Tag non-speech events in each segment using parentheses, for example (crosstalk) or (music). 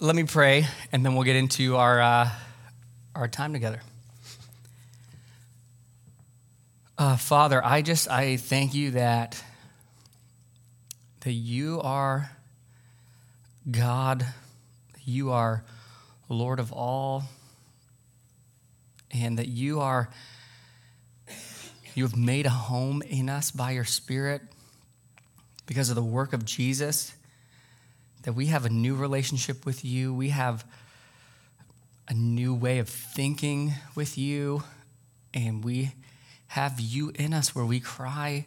let me pray, and then we'll get into our, uh, our time together. Uh, Father, I just I thank you that that you are God, you are Lord of all, and that you are you have made a home in us by your Spirit because of the work of Jesus. That we have a new relationship with you. We have a new way of thinking with you, and we have you in us where we cry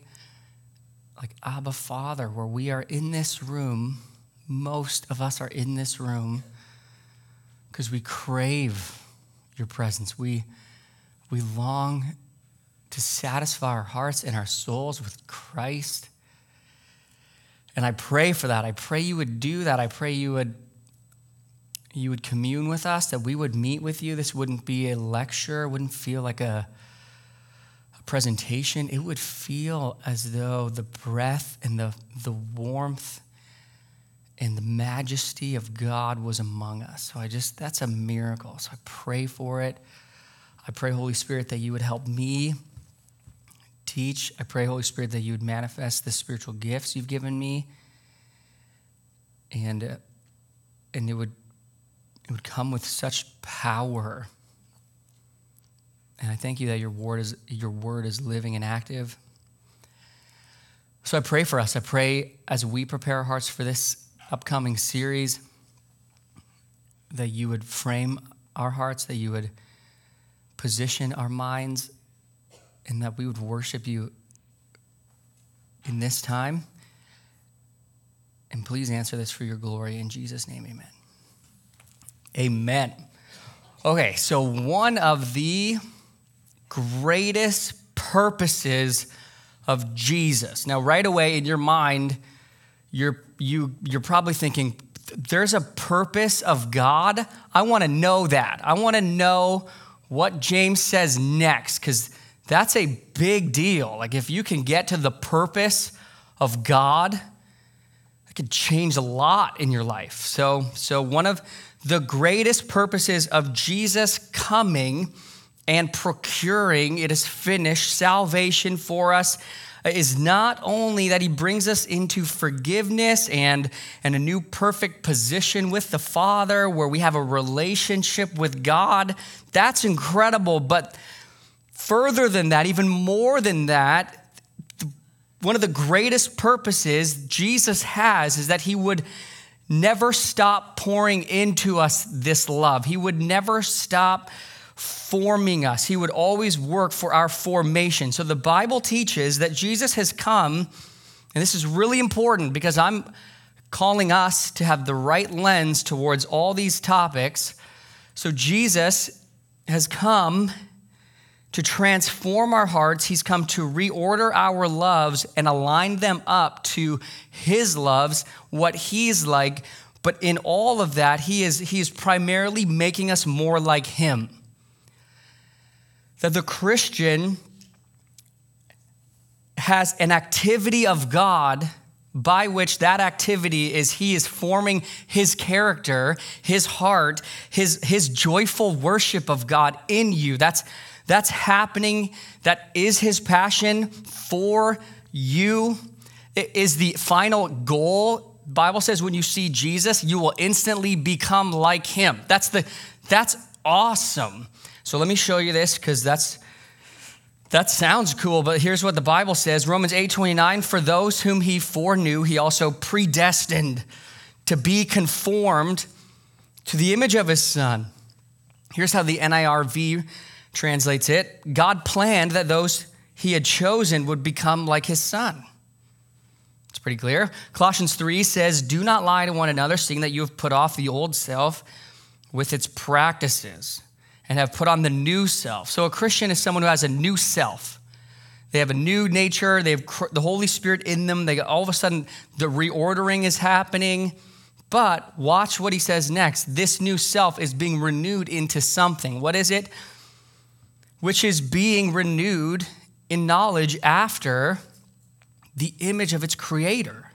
like Abba Father, where we are in this room. Most of us are in this room because we crave your presence. We, we long to satisfy our hearts and our souls with Christ. And I pray for that. I pray you would do that. I pray you would you would commune with us, that we would meet with you. This wouldn't be a lecture, wouldn't feel like a presentation, it would feel as though the breath and the, the warmth and the majesty of God was among us. So I just, that's a miracle. So I pray for it. I pray, Holy Spirit, that you would help me teach. I pray, Holy Spirit, that you would manifest the spiritual gifts you've given me. And, uh, and it, would, it would come with such power and I thank you that your word is, your word is living and active. So I pray for us. I pray as we prepare our hearts for this upcoming series that you would frame our hearts, that you would position our minds, and that we would worship you in this time. And please answer this for your glory. In Jesus' name, amen. Amen. Okay, so one of the greatest purposes of Jesus. Now, right away in your mind, you're, you, you're probably thinking, there's a purpose of God. I want to know that. I want to know what James says next, because that's a big deal. Like, if you can get to the purpose of God, it could change a lot in your life. So, so one of the greatest purposes of Jesus coming and procuring, it is finished, salvation for us is not only that he brings us into forgiveness and, and a new perfect position with the Father where we have a relationship with God. That's incredible. But further than that, even more than that, one of the greatest purposes Jesus has is that he would never stop pouring into us this love. He would never stop forming us. He would always work for our formation. So the Bible teaches that Jesus has come, and this is really important because I'm calling us to have the right lens towards all these topics. So Jesus has come to transform our hearts. He's come to reorder our loves and align them up to his loves, what he's like. But in all of that, he is, he is primarily making us more like him that the Christian has an activity of God by which that activity is he is forming his character, his heart, his, his joyful worship of God in you. That's, that's happening. That is his passion for you. It is the final goal. Bible says when you see Jesus, you will instantly become like him. That's the that's awesome. So let me show you this because that's that sounds cool, but here's what the Bible says Romans 8 29, for those whom he foreknew, he also predestined to be conformed to the image of his son. Here's how the NIRV translates it God planned that those he had chosen would become like his son. It's pretty clear. Colossians 3 says, Do not lie to one another, seeing that you have put off the old self with its practices and have put on the new self. So a Christian is someone who has a new self. They have a new nature, they have the Holy Spirit in them. They all of a sudden the reordering is happening. But watch what he says next. This new self is being renewed into something. What is it? Which is being renewed in knowledge after the image of its creator.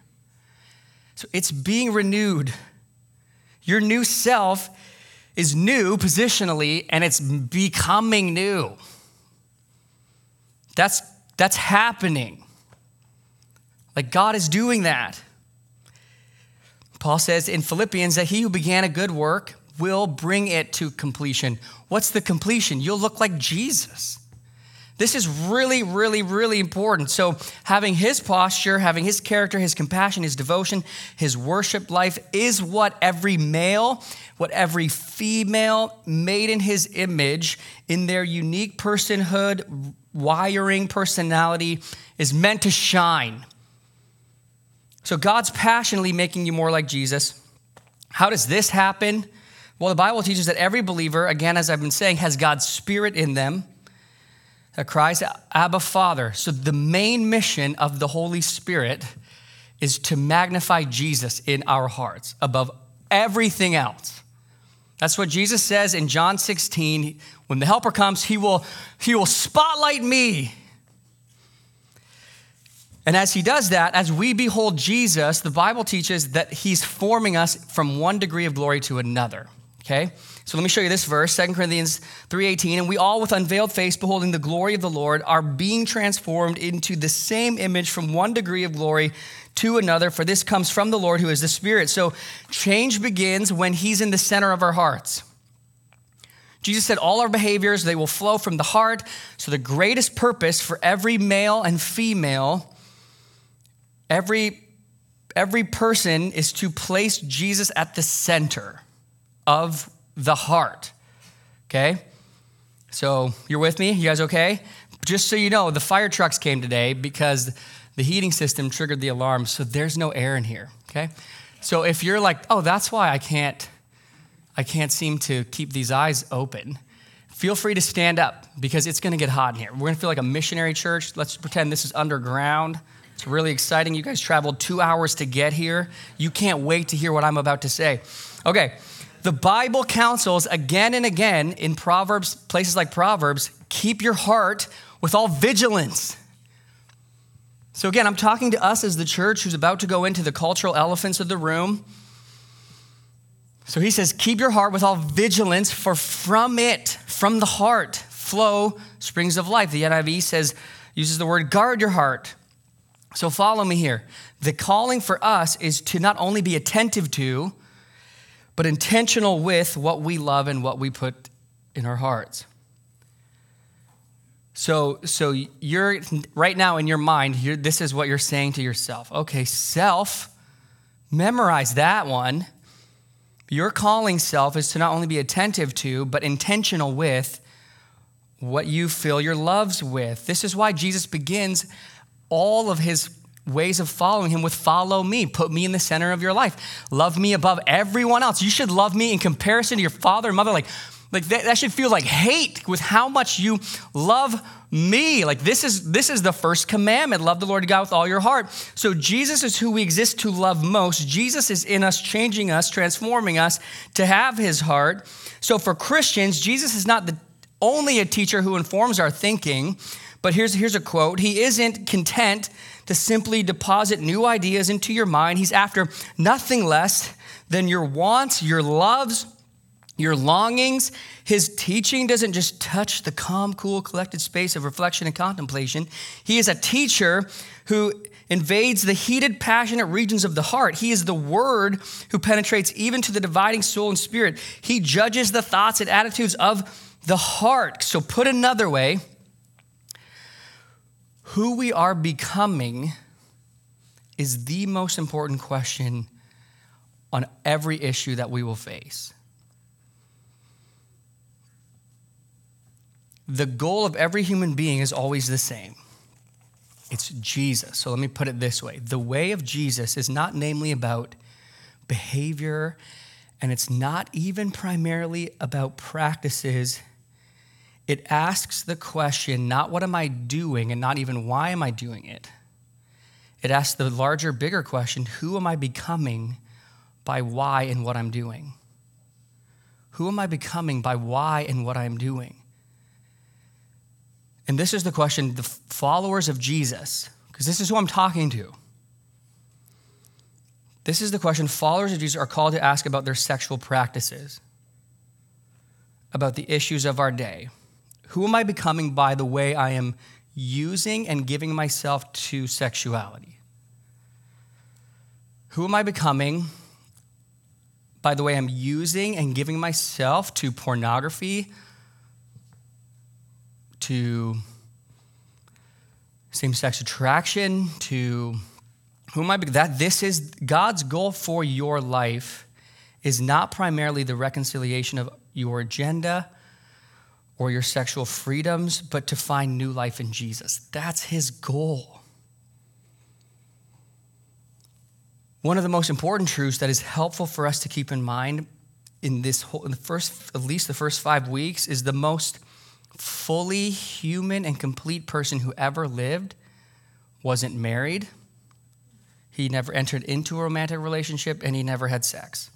So it's being renewed Your new self is new positionally and it's becoming new. That's, that's happening. Like God is doing that. Paul says in Philippians that he who began a good work will bring it to completion. What's the completion? You'll look like Jesus. This is really, really, really important. So, having his posture, having his character, his compassion, his devotion, his worship life is what every male, what every female made in his image, in their unique personhood, wiring, personality, is meant to shine. So, God's passionately making you more like Jesus. How does this happen? Well, the Bible teaches that every believer, again, as I've been saying, has God's Spirit in them that cries, Abba, Father. So the main mission of the Holy Spirit is to magnify Jesus in our hearts above everything else. That's what Jesus says in John 16. When the helper comes, he will, he will spotlight me. And as he does that, as we behold Jesus, the Bible teaches that he's forming us from one degree of glory to another. Okay? So let me show you this verse, 2 Corinthians 3:18, and we all with unveiled face beholding the glory of the Lord are being transformed into the same image from one degree of glory to another, for this comes from the Lord who is the Spirit. So change begins when he's in the center of our hearts. Jesus said all our behaviors they will flow from the heart. So the greatest purpose for every male and female every every person is to place Jesus at the center of the heart. Okay? So you're with me? You guys okay? Just so you know, the fire trucks came today because the heating system triggered the alarm, so there's no air in here. Okay? So if you're like, oh, that's why I can't, I can't seem to keep these eyes open, feel free to stand up because it's gonna get hot in here. We're gonna feel like a missionary church. Let's pretend this is underground. It's really exciting. You guys traveled two hours to get here. You can't wait to hear what I'm about to say. Okay, the Bible counsels again and again in Proverbs, places like Proverbs, keep your heart with all vigilance. So, again, I'm talking to us as the church who's about to go into the cultural elephants of the room. So he says, Keep your heart with all vigilance, for from it, from the heart, flow springs of life. The NIV says, uses the word guard your heart. So follow me here. The calling for us is to not only be attentive to, but intentional with what we love and what we put in our hearts. So, so you're right now in your mind, this is what you're saying to yourself. Okay, self, memorize that one. Your calling self is to not only be attentive to, but intentional with what you fill your loves with. This is why Jesus begins all of his ways of following him with follow me. Put me in the center of your life. Love me above everyone else. You should love me in comparison to your father and mother. Like, like that, that should feel like hate with how much you love me. Like this is this is the first commandment. Love the Lord God with all your heart. So Jesus is who we exist to love most. Jesus is in us, changing us, transforming us to have his heart. So for Christians, Jesus is not the only a teacher who informs our thinking, but here's, here's a quote. He isn't content to simply deposit new ideas into your mind. He's after nothing less than your wants, your loves, your longings. His teaching doesn't just touch the calm, cool, collected space of reflection and contemplation. He is a teacher who invades the heated, passionate regions of the heart. He is the word who penetrates even to the dividing soul and spirit. He judges the thoughts and attitudes of the heart. So, put another way, who we are becoming is the most important question on every issue that we will face. The goal of every human being is always the same it's Jesus. So let me put it this way the way of Jesus is not namely about behavior, and it's not even primarily about practices it asks the question not what am I doing and not even why am I doing it. It asks the larger, bigger question who am I becoming by why and what I'm doing? Who am I becoming by why and what I'm doing? And this is the question the followers of Jesus, because this is who I'm talking to. This is the question followers of Jesus are called to ask about their sexual practices, about the issues of our day. Who am I becoming by the way I am using and giving myself to sexuality? Who am I becoming by the way I'm using and giving myself to pornography, to same sex attraction, to who am I? That this is God's goal for your life is not primarily the reconciliation of your agenda or your sexual freedoms, but to find new life in Jesus. That's his goal. One of the most important truths that is helpful for us to keep in mind in this whole, in the first, at least the first five weeks, is the most fully human and complete person who ever lived wasn't married. He never entered into a romantic relationship and he never had sex.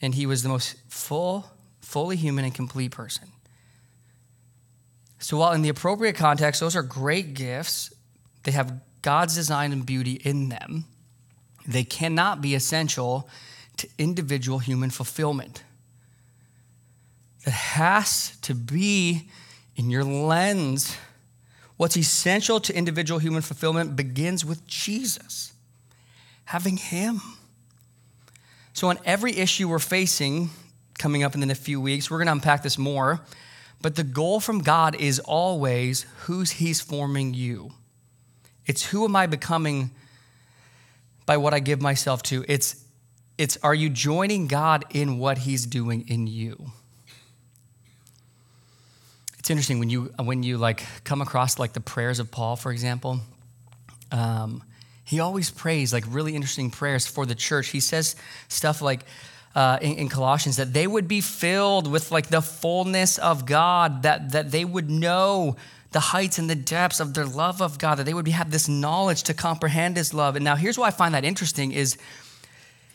And he was the most full, fully human and complete person. So, while in the appropriate context, those are great gifts, they have God's design and beauty in them, they cannot be essential to individual human fulfillment. It has to be in your lens. What's essential to individual human fulfillment begins with Jesus, having Him. So, on every issue we're facing coming up in next few weeks, we're going to unpack this more. But the goal from God is always who's He's forming you. It's who am I becoming by what I give myself to. It's, it's are you joining God in what He's doing in you? It's interesting when you when you like come across like the prayers of Paul, for example. Um, he always prays like really interesting prayers for the church. He says stuff like uh, in, in, Colossians that they would be filled with like the fullness of God, that, that they would know the heights and the depths of their love of God, that they would be, have this knowledge to comprehend his love. And now here's why I find that interesting is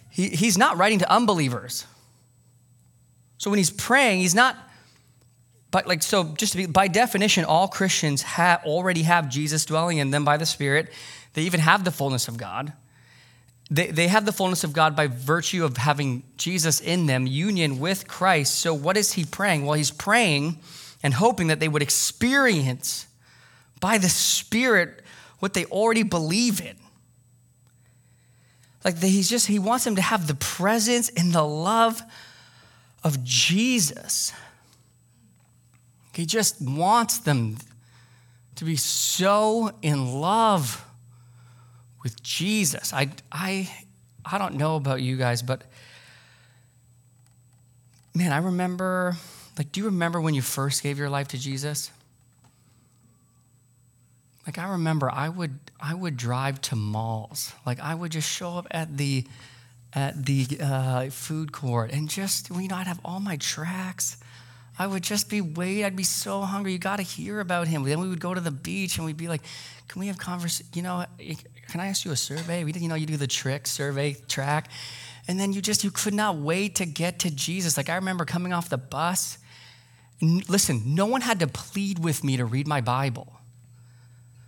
he, he's not writing to unbelievers. So when he's praying, he's not but like so just to be by definition all christians have already have jesus dwelling in them by the spirit they even have the fullness of God. They, they have the fullness of God by virtue of having Jesus in them, union with Christ. So, what is he praying? Well, he's praying and hoping that they would experience by the Spirit what they already believe in. Like he's just, he wants them to have the presence and the love of Jesus. He just wants them to be so in love with Jesus. I, I, I don't know about you guys, but man, I remember, like, do you remember when you first gave your life to Jesus? Like I remember I would I would drive to malls. Like I would just show up at the at the uh, food court and just you know I'd have all my tracks. I would just be wait. I'd be so hungry. You got to hear about him. Then we would go to the beach and we'd be like, "Can we have conversation? You know, can I ask you a survey? We did, you know, you do the trick survey track. And then you just, you could not wait to get to Jesus. Like I remember coming off the bus. listen, no one had to plead with me to read my Bible.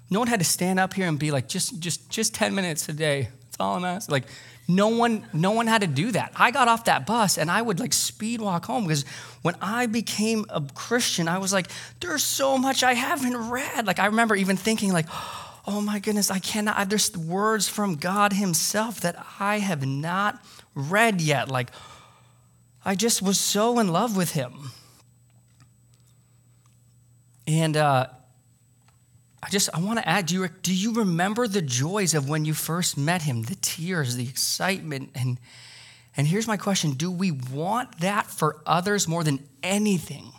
No one had to stand up here and be like, just, just, just 10 minutes a day. That's all I'm asking. Like, no one, no one had to do that. I got off that bus and I would like speed walk home because when I became a Christian, I was like, there's so much I haven't read. Like I remember even thinking like, oh my goodness, I cannot, there's words from God Himself that I have not read yet. Like, I just was so in love with Him. And uh, I just, I want to add, do you, do you remember the joys of when you first met Him, the tears, the excitement? And, and here's my question Do we want that for others more than anything?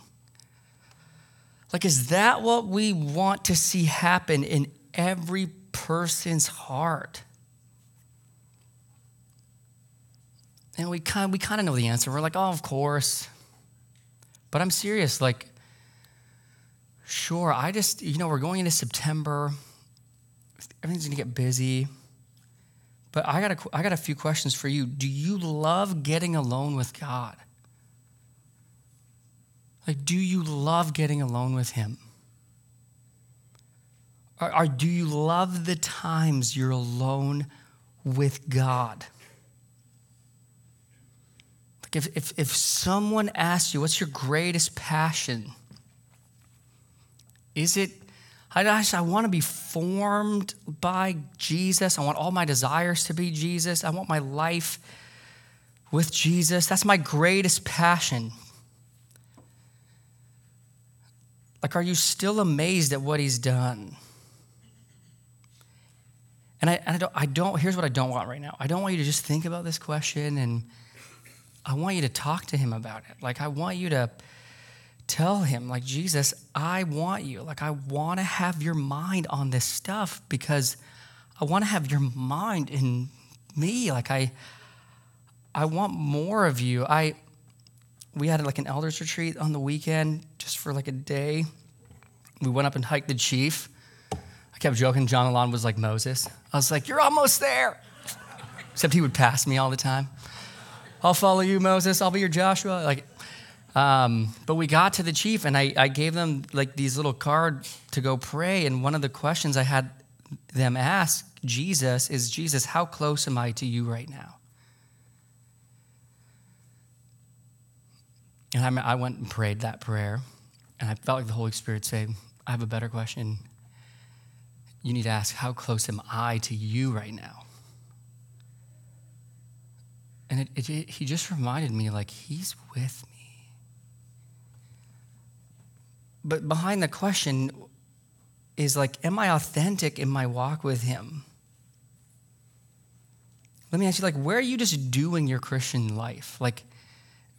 Like, is that what we want to see happen in every person's heart? And we kind of, we kind of know the answer. We're like, oh, of course. But I'm serious. Like, sure, I just, you know, we're going into September. Everything's going to get busy. But I got, a, I got a few questions for you. Do you love getting alone with God? Like, do you love getting alone with Him? Or, or do you love the times you're alone with God? Like if, if, if someone asks you, what's your greatest passion? Is it, I, I want to be formed by Jesus. I want all my desires to be Jesus. I want my life with Jesus. That's my greatest passion. Like, are you still amazed at what he's done? And I, I, don't, I don't, here's what I don't want right now. I don't want you to just think about this question and I want you to talk to him about it. Like, I want you to tell him, like, Jesus, I want you. Like, I want to have your mind on this stuff because I want to have your mind in me. Like, I, I want more of you. I, we had like an elders retreat on the weekend just for like a day. We went up and hiked the chief. I kept joking. John Alon was like Moses. I was like, You're almost there. Except he would pass me all the time. I'll follow you, Moses. I'll be your Joshua. Like, um, but we got to the chief, and I, I gave them like these little cards to go pray. And one of the questions I had them ask Jesus is, Jesus, how close am I to you right now? And I, I went and prayed that prayer, and I felt like the Holy Spirit say, I have a better question. You need to ask, how close am I to you right now? And it, it, it, he just reminded me, like, he's with me. But behind the question is, like, am I authentic in my walk with him? Let me ask you, like, where are you just doing your Christian life? Like,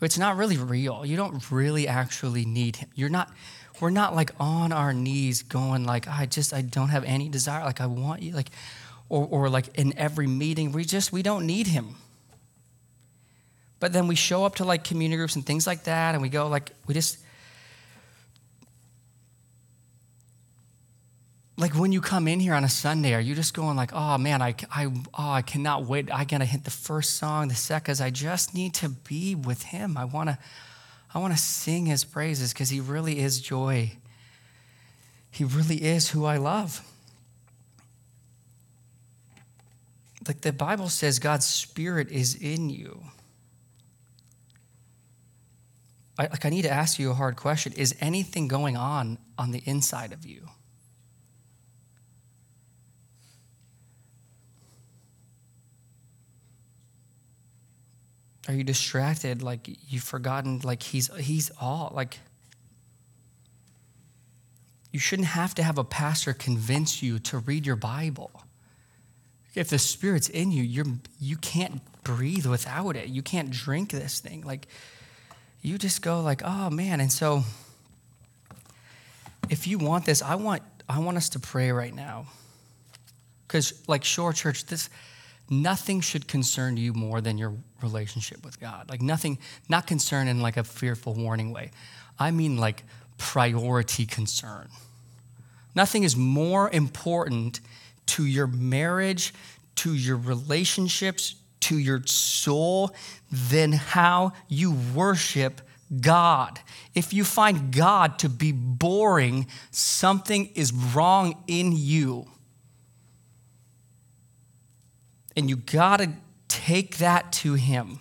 it's not really real. You don't really actually need him. You're not, we're not like on our knees going like, I just, I don't have any desire. Like, I want you. Like, or, or like in every meeting, we just, we don't need him. But then we show up to like community groups and things like that, and we go like, we just, like when you come in here on a Sunday, are you just going like, oh man, I, I, oh, I cannot wait. I gotta hit the first song, the second, I just need to be with him. I wanna, I wanna sing his praises because he really is joy. He really is who I love. Like the Bible says, God's Spirit is in you. I, like, I need to ask you a hard question. Is anything going on on the inside of you? Are you distracted? Like you've forgotten, like he's he's all like you shouldn't have to have a pastor convince you to read your Bible. If the Spirit's in you, you're you can't breathe without it. You can't drink this thing. Like you just go like, oh man. And so if you want this, I want I want us to pray right now. Because like Shore Church, this nothing should concern you more than your relationship with God. Like nothing, not concern in like a fearful warning way. I mean like priority concern. Nothing is more important to your marriage, to your relationships, to your soul than how you worship God. If you find God to be boring, something is wrong in you. And you got to take that to Him.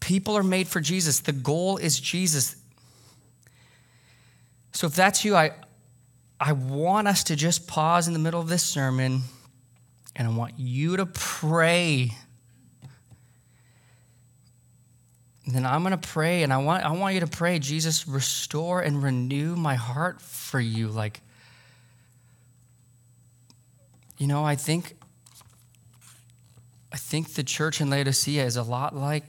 People are made for Jesus. The goal is Jesus. So if that's you, I, I want us to just pause in the middle of this sermon and I want you to pray. And then I'm going to pray and I want, I want you to pray, Jesus, restore and renew my heart for you. Like, you know, I think I think the church in Laodicea is a lot like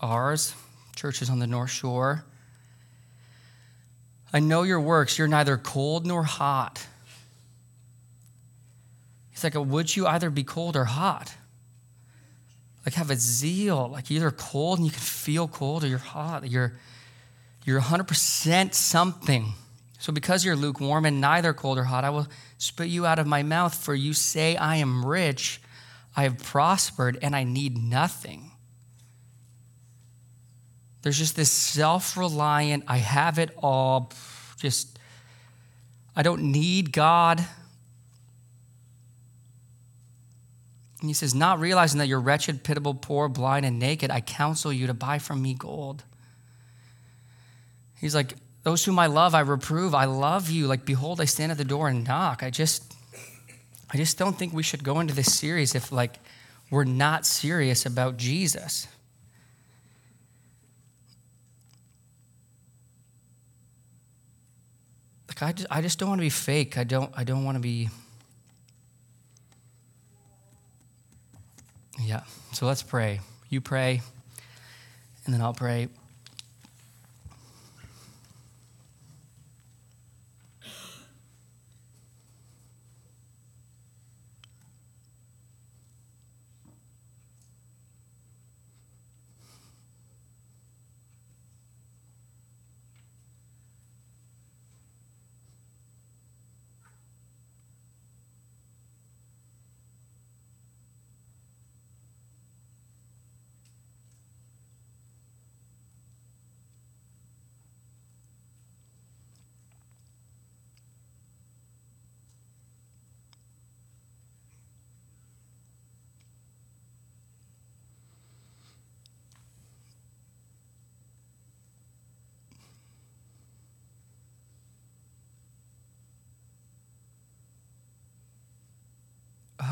ours, churches on the North Shore. I know your works. You're neither cold nor hot. It's like, would you either be cold or hot? Like have a zeal, like either cold and you can feel cold or you're hot. You're, you're 100% something. So because you're lukewarm and neither cold or hot, I will spit you out of my mouth, for you say, I am rich, I have prospered, and I need nothing. There's just this self reliant, I have it all, just, I don't need God. And he says, Not realizing that you're wretched, pitiable, poor, blind, and naked, I counsel you to buy from me gold. He's like, Those whom I love, I reprove. I love you. Like, behold, I stand at the door and knock. I just, I just don't think we should go into this series if, like, we're not serious about Jesus. Like I just, I just don't want to be fake. I don't I don't want to be Yeah. So let's pray. You pray and then I'll pray.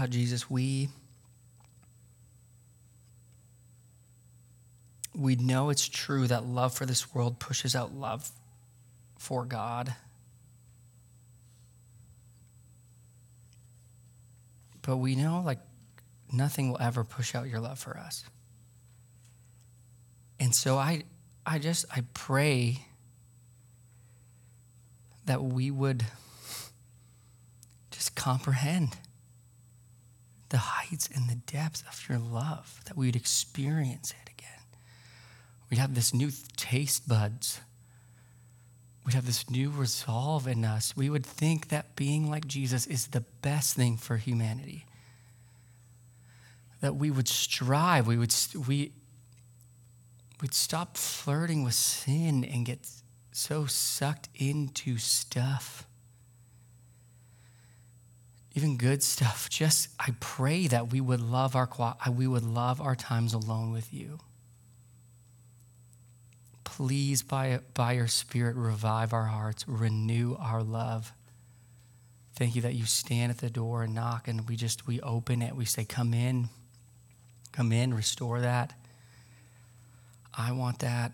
Jesus, we we know it's true that love for this world pushes out love for God. But we know like nothing will ever push out your love for us. And so I I just I pray that we would just comprehend the heights and the depths of your love, that we would experience it again. We'd have this new taste buds. We'd have this new resolve in us. We would think that being like Jesus is the best thing for humanity. That we would strive, we would, we, we'd stop flirting with sin and get so sucked into stuff even good stuff. (laughs) Just I pray that we would love our uh, we would love our times alone with you. Please, by, by your Spirit, revive our hearts, renew our love. Thank you that you stand at the door and knock, and we just we open it. We say, "Come in, come in, restore that." I want that.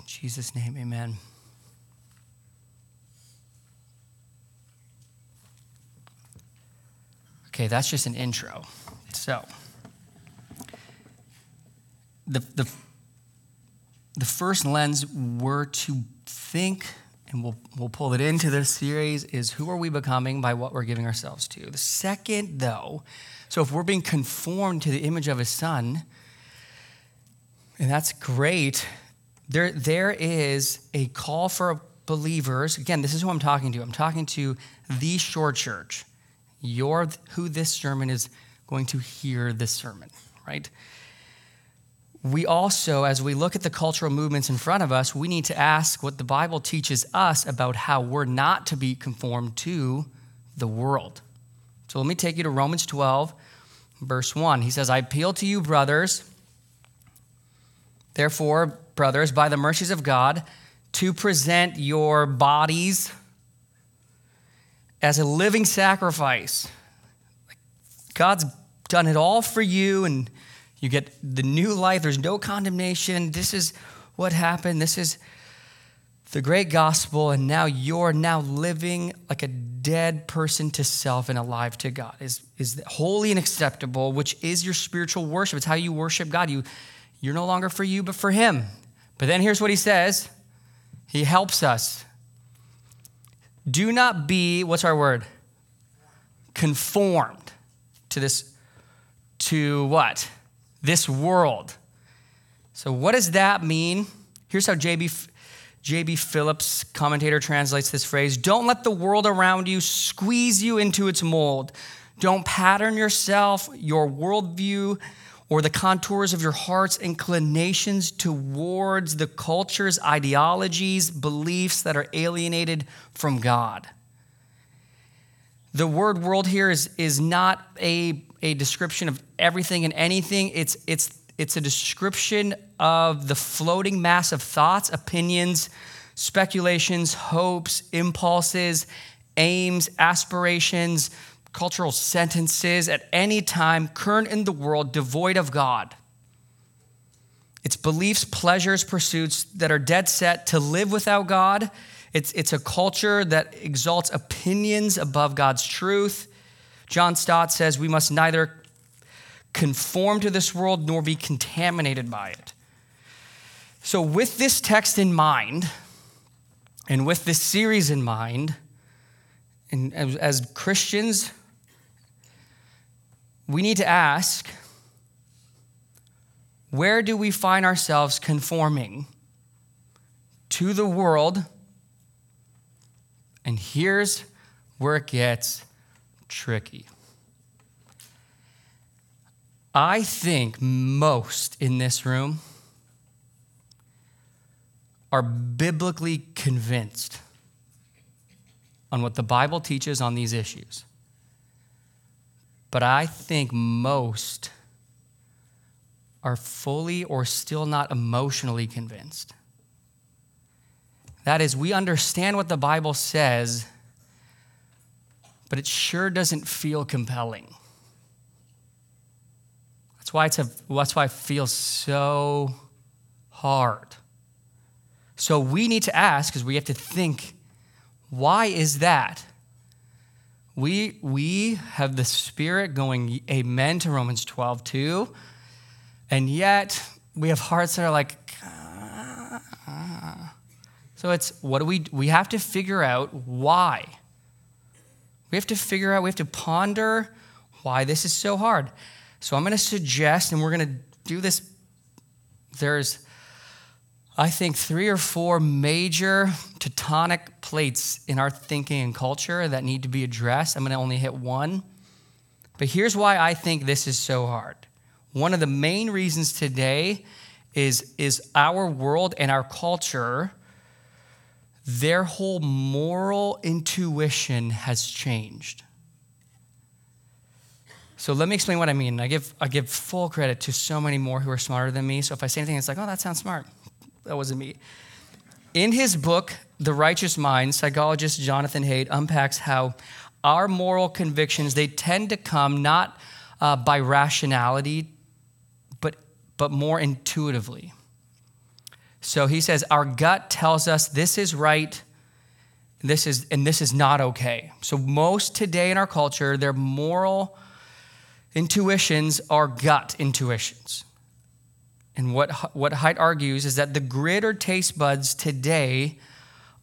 In Jesus' name, amen. Okay, that's just an intro. So, the, the, the first lens we're to think, and we'll, we'll pull it into this series, is who are we becoming by what we're giving ourselves to? The second, though, so if we're being conformed to the image of his son, and that's great, there, there is a call for believers. Again, this is who I'm talking to. I'm talking to the Shore Church. You're who this sermon is going to hear this sermon, right? We also, as we look at the cultural movements in front of us, we need to ask what the Bible teaches us about how we're not to be conformed to the world. So let me take you to Romans 12, verse 1. He says, I appeal to you, brothers, therefore, brothers, by the mercies of God, to present your bodies as a living sacrifice. God's done it all for you, and you get the new life. There's no condemnation. This is what happened. This is the great gospel, and now you're now living like a dead person to self and alive to God. Is is holy and acceptable, which is your spiritual worship. It's how you worship God. You you're no longer for you, but for Him. But then here's what he says He helps us. Do not be, what's our word? Conformed to this, to what? This world. So, what does that mean? Here's how JB, JB Phillips, commentator, translates this phrase Don't let the world around you squeeze you into its mold. Don't pattern yourself, your worldview, or the contours of your heart's inclinations towards the culture's ideologies, beliefs that are alienated from God. The word world here is, is not a, a description of everything and anything. It's, it's, it's a description of the floating mass of thoughts, opinions, speculations, hopes, impulses, aims, aspirations, cultural sentences at any time current in the world devoid of God. It's beliefs, pleasures, pursuits that are dead set to live without God. It's, it's a culture that exalts opinions above God's truth. John Stott says we must neither conform to this world nor be contaminated by it. So, with this text in mind, and with this series in mind, and as, as Christians, we need to ask where do we find ourselves conforming to the world? And here's where it gets tricky. I think most in this room are biblically convinced on what the Bible teaches on these issues. But I think most are fully or still not emotionally convinced. That is, we understand what the Bible says, but it sure doesn't feel compelling. That's why, it's a, that's why it feels so hard. So we need to ask, because we have to think, why is that? We, we have the Spirit going amen to Romans 12, too. And yet, we have hearts that are like, ah. so it's what do we, we have to figure out why. We have to figure out, we have to ponder why this is so hard. So I'm going to suggest, and we're going to do this. There's, I think, three or four major tectonic plates in our thinking and culture that need to be addressed. I'm going to only hit one. But here's why I think this is so hard. One of the main reasons today is, is our world and our culture, their whole moral intuition has changed. So let me explain what I mean. I give, I give full credit to so many more who are smarter than me. So if I say anything, it's like, oh, that sounds smart. That wasn't me. In his book, The Righteous Mind, psychologist Jonathan Haidt unpacks how our moral convictions, they tend to come not uh, by rationality, but, but more intuitively. So he says, our gut tells us this is right, this is, and this is not okay. So most today in our culture, their moral intuitions are gut intuitions. And what, what Haidt argues is that the grid or taste buds today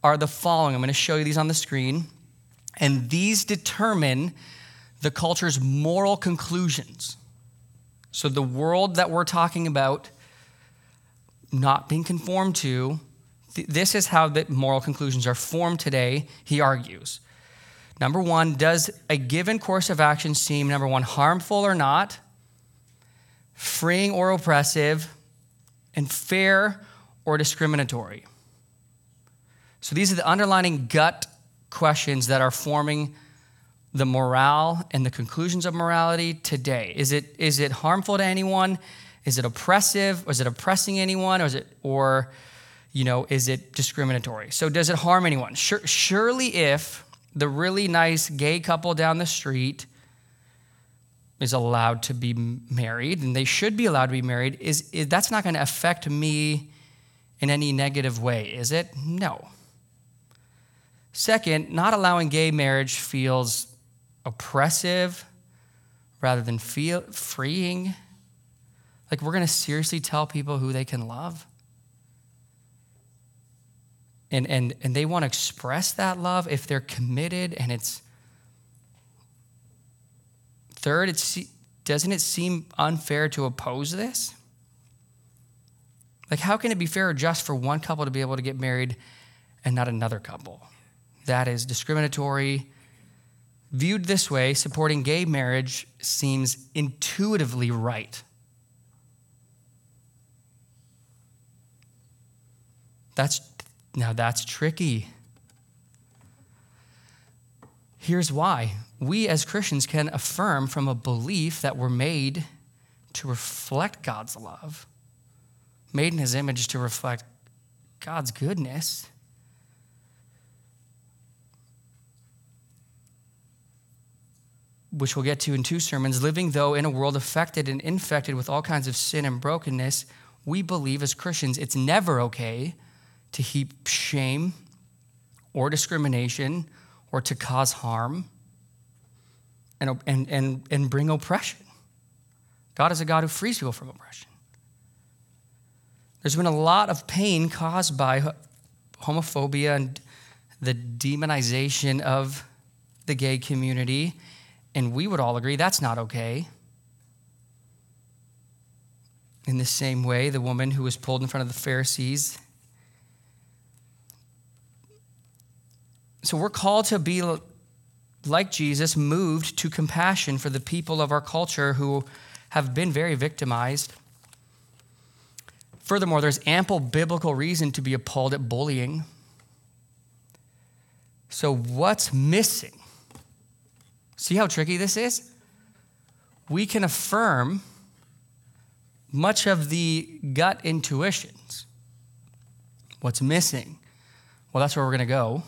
are the following. I'm going to show you these on the screen. And these determine the culture's moral conclusions. So, the world that we're talking about not being conformed to, th- this is how the moral conclusions are formed today, he argues. Number one, does a given course of action seem, number one, harmful or not, freeing or oppressive, and fair or discriminatory? So these are the underlining gut questions that are forming the morale and the conclusions of morality today. Is it, is it harmful to anyone? Is it oppressive? Is it oppressing anyone? Or is it, or, you know, is it discriminatory? So does it harm anyone? Sure, surely if the really nice gay couple down the street is allowed to be married, and they should be allowed to be married, is, is that's not going to affect me in any negative way, is it? No. Second, not allowing gay marriage feels oppressive rather than feel freeing. Like we're going to seriously tell people who they can love. And, and, and they want to express that love if they're committed and it's Third, it's, doesn't it seem unfair to oppose this? Like, how can it be fair or just for one couple to be able to get married and not another couple? That is discriminatory. Viewed this way, supporting gay marriage seems intuitively right. That's now that's tricky. Here's why. We as Christians can affirm from a belief that we're made to reflect God's love, made in his image to reflect God's goodness. Which we'll get to in two sermons. Living, though, in a world affected and infected with all kinds of sin and brokenness, we believe as Christians it's never okay to heap shame or discrimination or to cause harm and, and, and, and bring oppression. God is a God who frees people from oppression. There's been a lot of pain caused by homophobia and the demonization of the gay community, and we would all agree that's not okay. In the same way, the woman who was pulled in front of the Pharisees. So we're called to be like Jesus, moved to compassion for the people of our culture who have been very victimized. Furthermore, there's ample biblical reason to be appalled at bullying. So, what's missing? See how tricky this is? We can affirm much of the gut intuitions. What's missing? Well, that's where we're going to go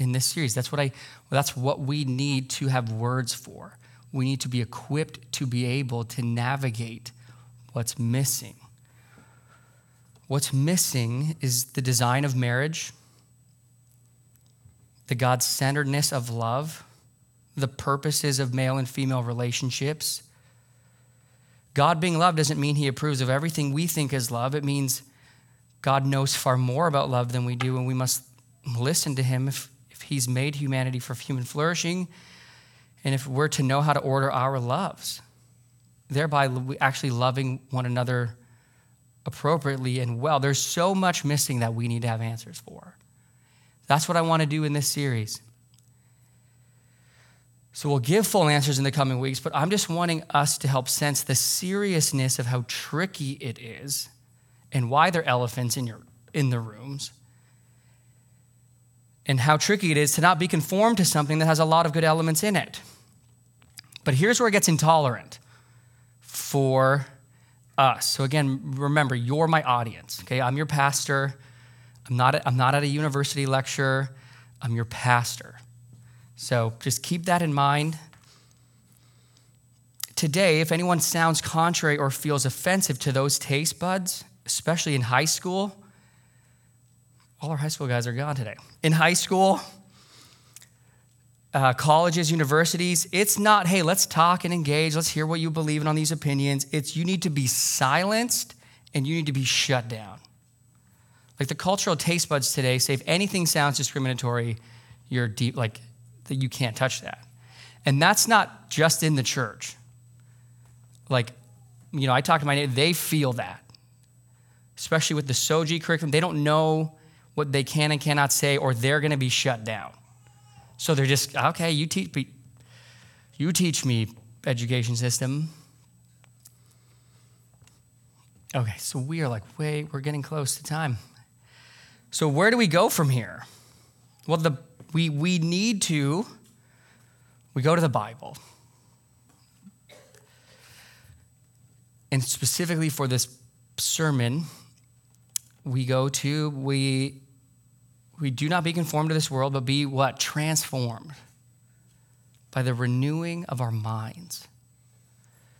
in this series. That's what I that's what we need to have words for. We need to be equipped to be able to navigate what's missing. What's missing is the design of marriage, the God centeredness of love, the purposes of male and female relationships. God being love doesn't mean he approves of everything we think is love. It means God knows far more about love than we do, and we must listen to him if he's made humanity for human flourishing and if we're to know how to order our loves, thereby actually loving one another appropriately and well. There's so much missing that we need to have answers for. That's what I want to do in this series. So we'll give full answers in the coming weeks, but I'm just wanting us to help sense the seriousness of how tricky it is and why there are elephants in your in the rooms. And how tricky it is to not be conformed to something that has a lot of good elements in it. But here's where it gets intolerant for us. So again, remember, you're my audience. Okay, I'm your pastor. I'm not. At, I'm not at a university lecture. I'm your pastor. So just keep that in mind. Today, if anyone sounds contrary or feels offensive to those taste buds, especially in high school, all our high school guys are gone today. In high school, uh, colleges, universities, it's not, hey, let's talk and engage, let's hear what you believe in on these opinions. It's you need to be silenced and you need to be shut down. Like the cultural taste buds today say if anything sounds discriminatory, you're deep, like that you can't touch that. And that's not just in the church. Like, you know, I talk to my they feel that. Especially with the SOGI curriculum, they don't know what they can and cannot say, or they're going to be shut down. So they're just, okay, you teach me, you teach me education system. Okay, so we are like, wait, we're getting close to time. So where do we go from here? Well, the we we need to we go to the Bible. And specifically for this sermon, we go to we we do not be conformed to this world, but be what? Transformed by the renewing of our minds.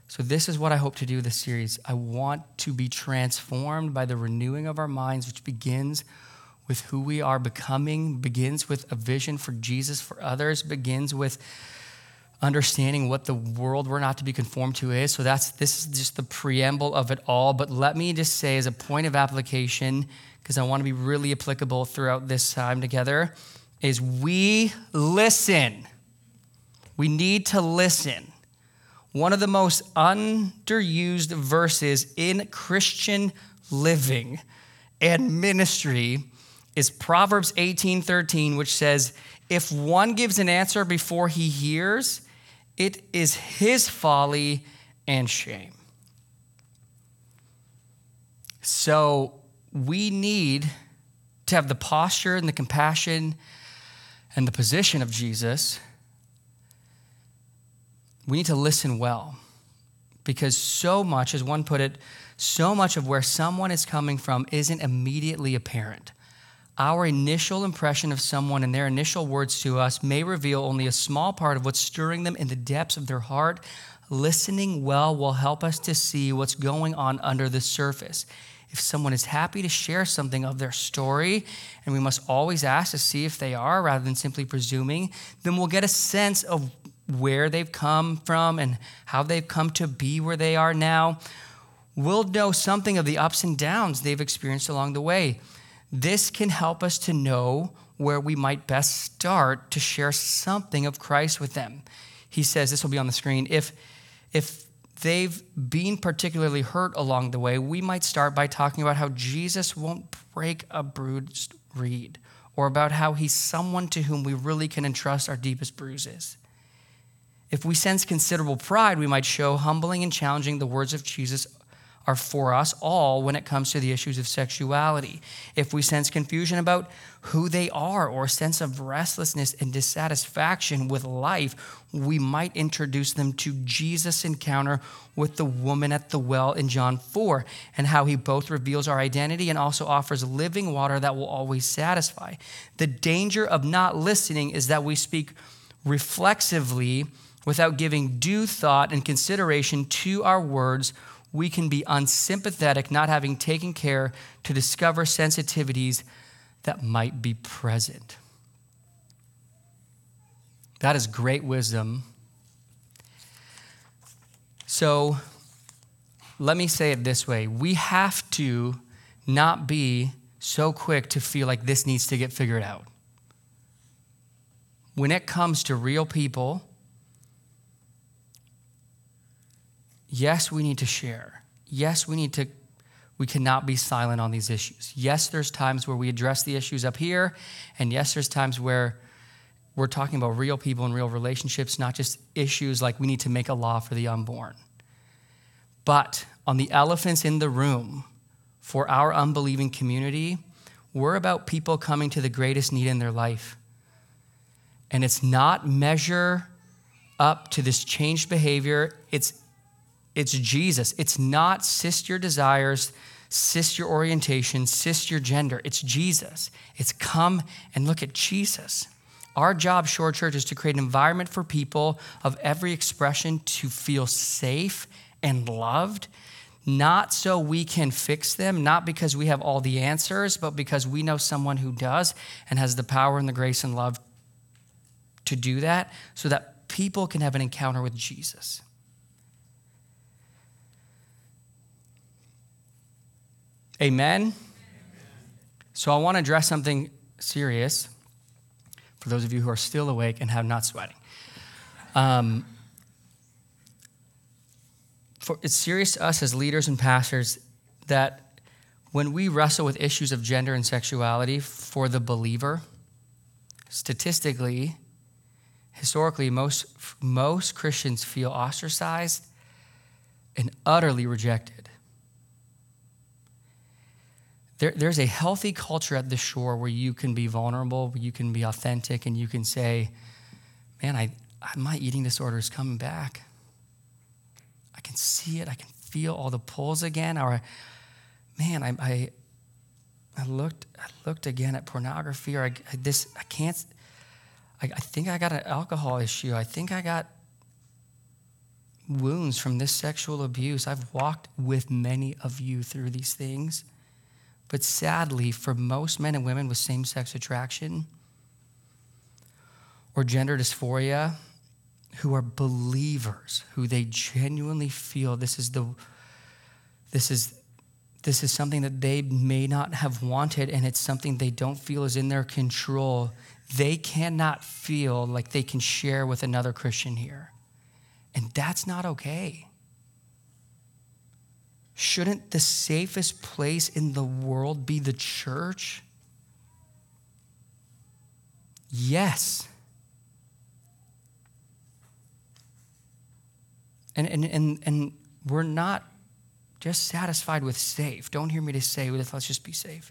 So, this is what I hope to do this series. I want to be transformed by the renewing of our minds, which begins with who we are becoming, begins with a vision for Jesus for others, begins with understanding what the world we're not to be conformed to is. So that's this is just the preamble of it all. But let me just say as a point of application, because I want to be really applicable throughout this time together, is we listen. We need to listen. One of the most underused verses in Christian living and ministry is Proverbs 18:13 which says if one gives an answer before he hears it is his folly and shame. So we need to have the posture and the compassion and the position of Jesus, we need to listen well. Because so much, as one put it, so much of where someone is coming from isn't immediately apparent. Our initial impression of someone and their initial words to us may reveal only a small part of what's stirring them in the depths of their heart. Listening well will help us to see what's going on under the surface. If someone is happy to share something of their story, and we must always ask to see if they are rather than simply presuming, then we'll get a sense of where they've come from and how they've come to be where they are now. We'll know something of the ups and downs they've experienced along the way. This can help us to know where we might best start to share something of Christ with them. He says, this will be on the screen. If, if they've been particularly hurt along the way, we might start by talking about how Jesus won't break a bruised reed, or about how he's someone to whom we really can entrust our deepest bruises. If we sense considerable pride, we might show humbling and challenging the words of Jesus are for us all when it comes to the issues of sexuality. If we sense confusion about who they are or a sense of restlessness and dissatisfaction with life, we might introduce them to Jesus' encounter with the woman at the well in John 4 and how he both reveals our identity and also offers living water that will always satisfy. The danger of not listening is that we speak reflexively without giving due thought and consideration to our words we can be unsympathetic, not having taken care to discover sensitivities that might be present. That is great wisdom. So let me say it this way we have to not be so quick to feel like this needs to get figured out. When it comes to real people, yes, we need to share. Yes, we need to, we cannot be silent on these issues. Yes, there's times where we address the issues up here, and yes, there's times where we're talking about real people and real relationships, not just issues like we need to make a law for the unborn. But on the elephants in the room, for our unbelieving community, we're about people coming to the greatest need in their life. And it's not measure up to this changed behavior, it's it's Jesus. It's not cis your desires, cis your orientation, cis your gender. It's Jesus. It's come and look at Jesus. Our job, Shore Church, is to create an environment for people of every expression to feel safe and loved, not so we can fix them, not because we have all the answers, but because we know someone who does and has the power and the grace and love to do that so that people can have an encounter with Jesus. Amen? So I want to address something serious for those of you who are still awake and have not sweating. Um, for, it's serious to us as leaders and pastors that when we wrestle with issues of gender and sexuality for the believer, statistically, historically, most, most Christians feel ostracized and utterly rejected. There, there's a healthy culture at the shore where you can be vulnerable, where you can be authentic, and you can say, Man, I, my eating disorder is coming back. I can see it. I can feel all the pulls again. Or, man, I, I, I looked, I looked again at pornography, or I, I this, I can't. I, I think I got an alcohol issue. I think I got wounds from this sexual abuse. I've walked with many of you through these things. But sadly, for most men and women with same sex attraction or gender dysphoria, who are believers, who they genuinely feel this is the this is this is something that they may not have wanted and it's something they don't feel is in their control. They cannot feel like they can share with another Christian here. And that's not okay. Shouldn't the safest place in the world be the church? Yes. And, and, and, and we're not just satisfied with safe. Don't hear me to say, let's just be safe.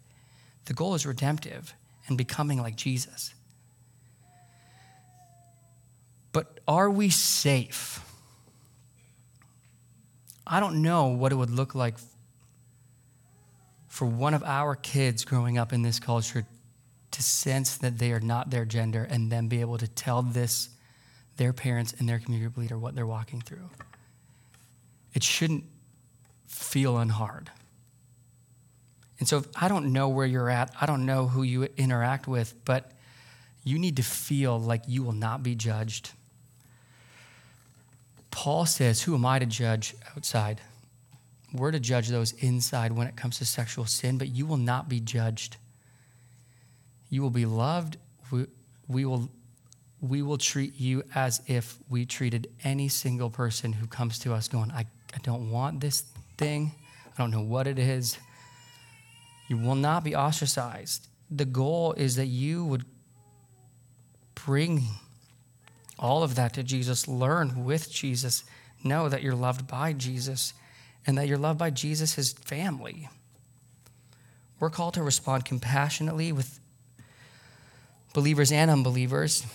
The goal is redemptive and becoming like Jesus. But are we safe? I don't know what it would look like for one of our kids growing up in this culture to sense that they are not their gender and then be able to tell this their parents and their community leader what they're walking through. It shouldn't feel unhard. And so I don't know where you're at. I don't know who you interact with, but you need to feel like you will not be judged. Paul says, Who am I to judge outside? We're to judge those inside when it comes to sexual sin, but you will not be judged. You will be loved. We, we, will, we will treat you as if we treated any single person who comes to us going, I, I don't want this thing. I don't know what it is. You will not be ostracized. The goal is that you would bring all of that to Jesus, learn with Jesus, know that you're loved by Jesus, and that you're loved by Jesus, his family. We're called to respond compassionately with believers and unbelievers,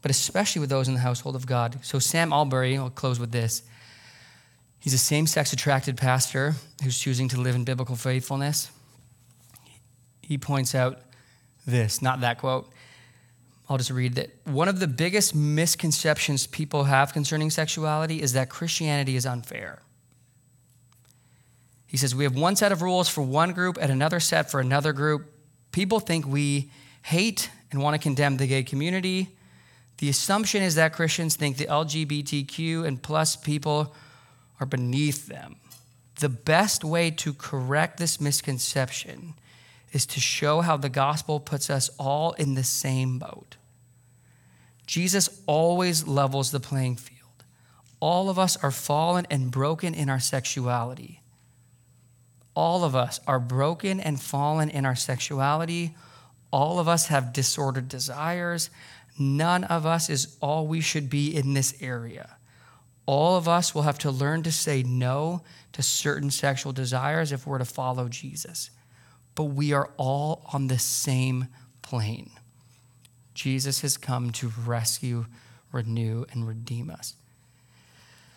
but especially with those in the household of God. So, Sam Allberry, I'll close with this. He's a same sex attracted pastor who's choosing to live in biblical faithfulness. He points out this, not that quote. I'll just read that. One of the biggest misconceptions people have concerning sexuality is that Christianity is unfair. He says, We have one set of rules for one group and another set for another group. People think we hate and want to condemn the gay community. The assumption is that Christians think the LGBTQ and plus people are beneath them. The best way to correct this misconception is to show how the gospel puts us all in the same boat. Jesus always levels the playing field. All of us are fallen and broken in our sexuality. All of us are broken and fallen in our sexuality. All of us have disordered desires. None of us is all we should be in this area. All of us will have to learn to say no to certain sexual desires if we're to follow Jesus. But we are all on the same plane. Jesus has come to rescue, renew, and redeem us.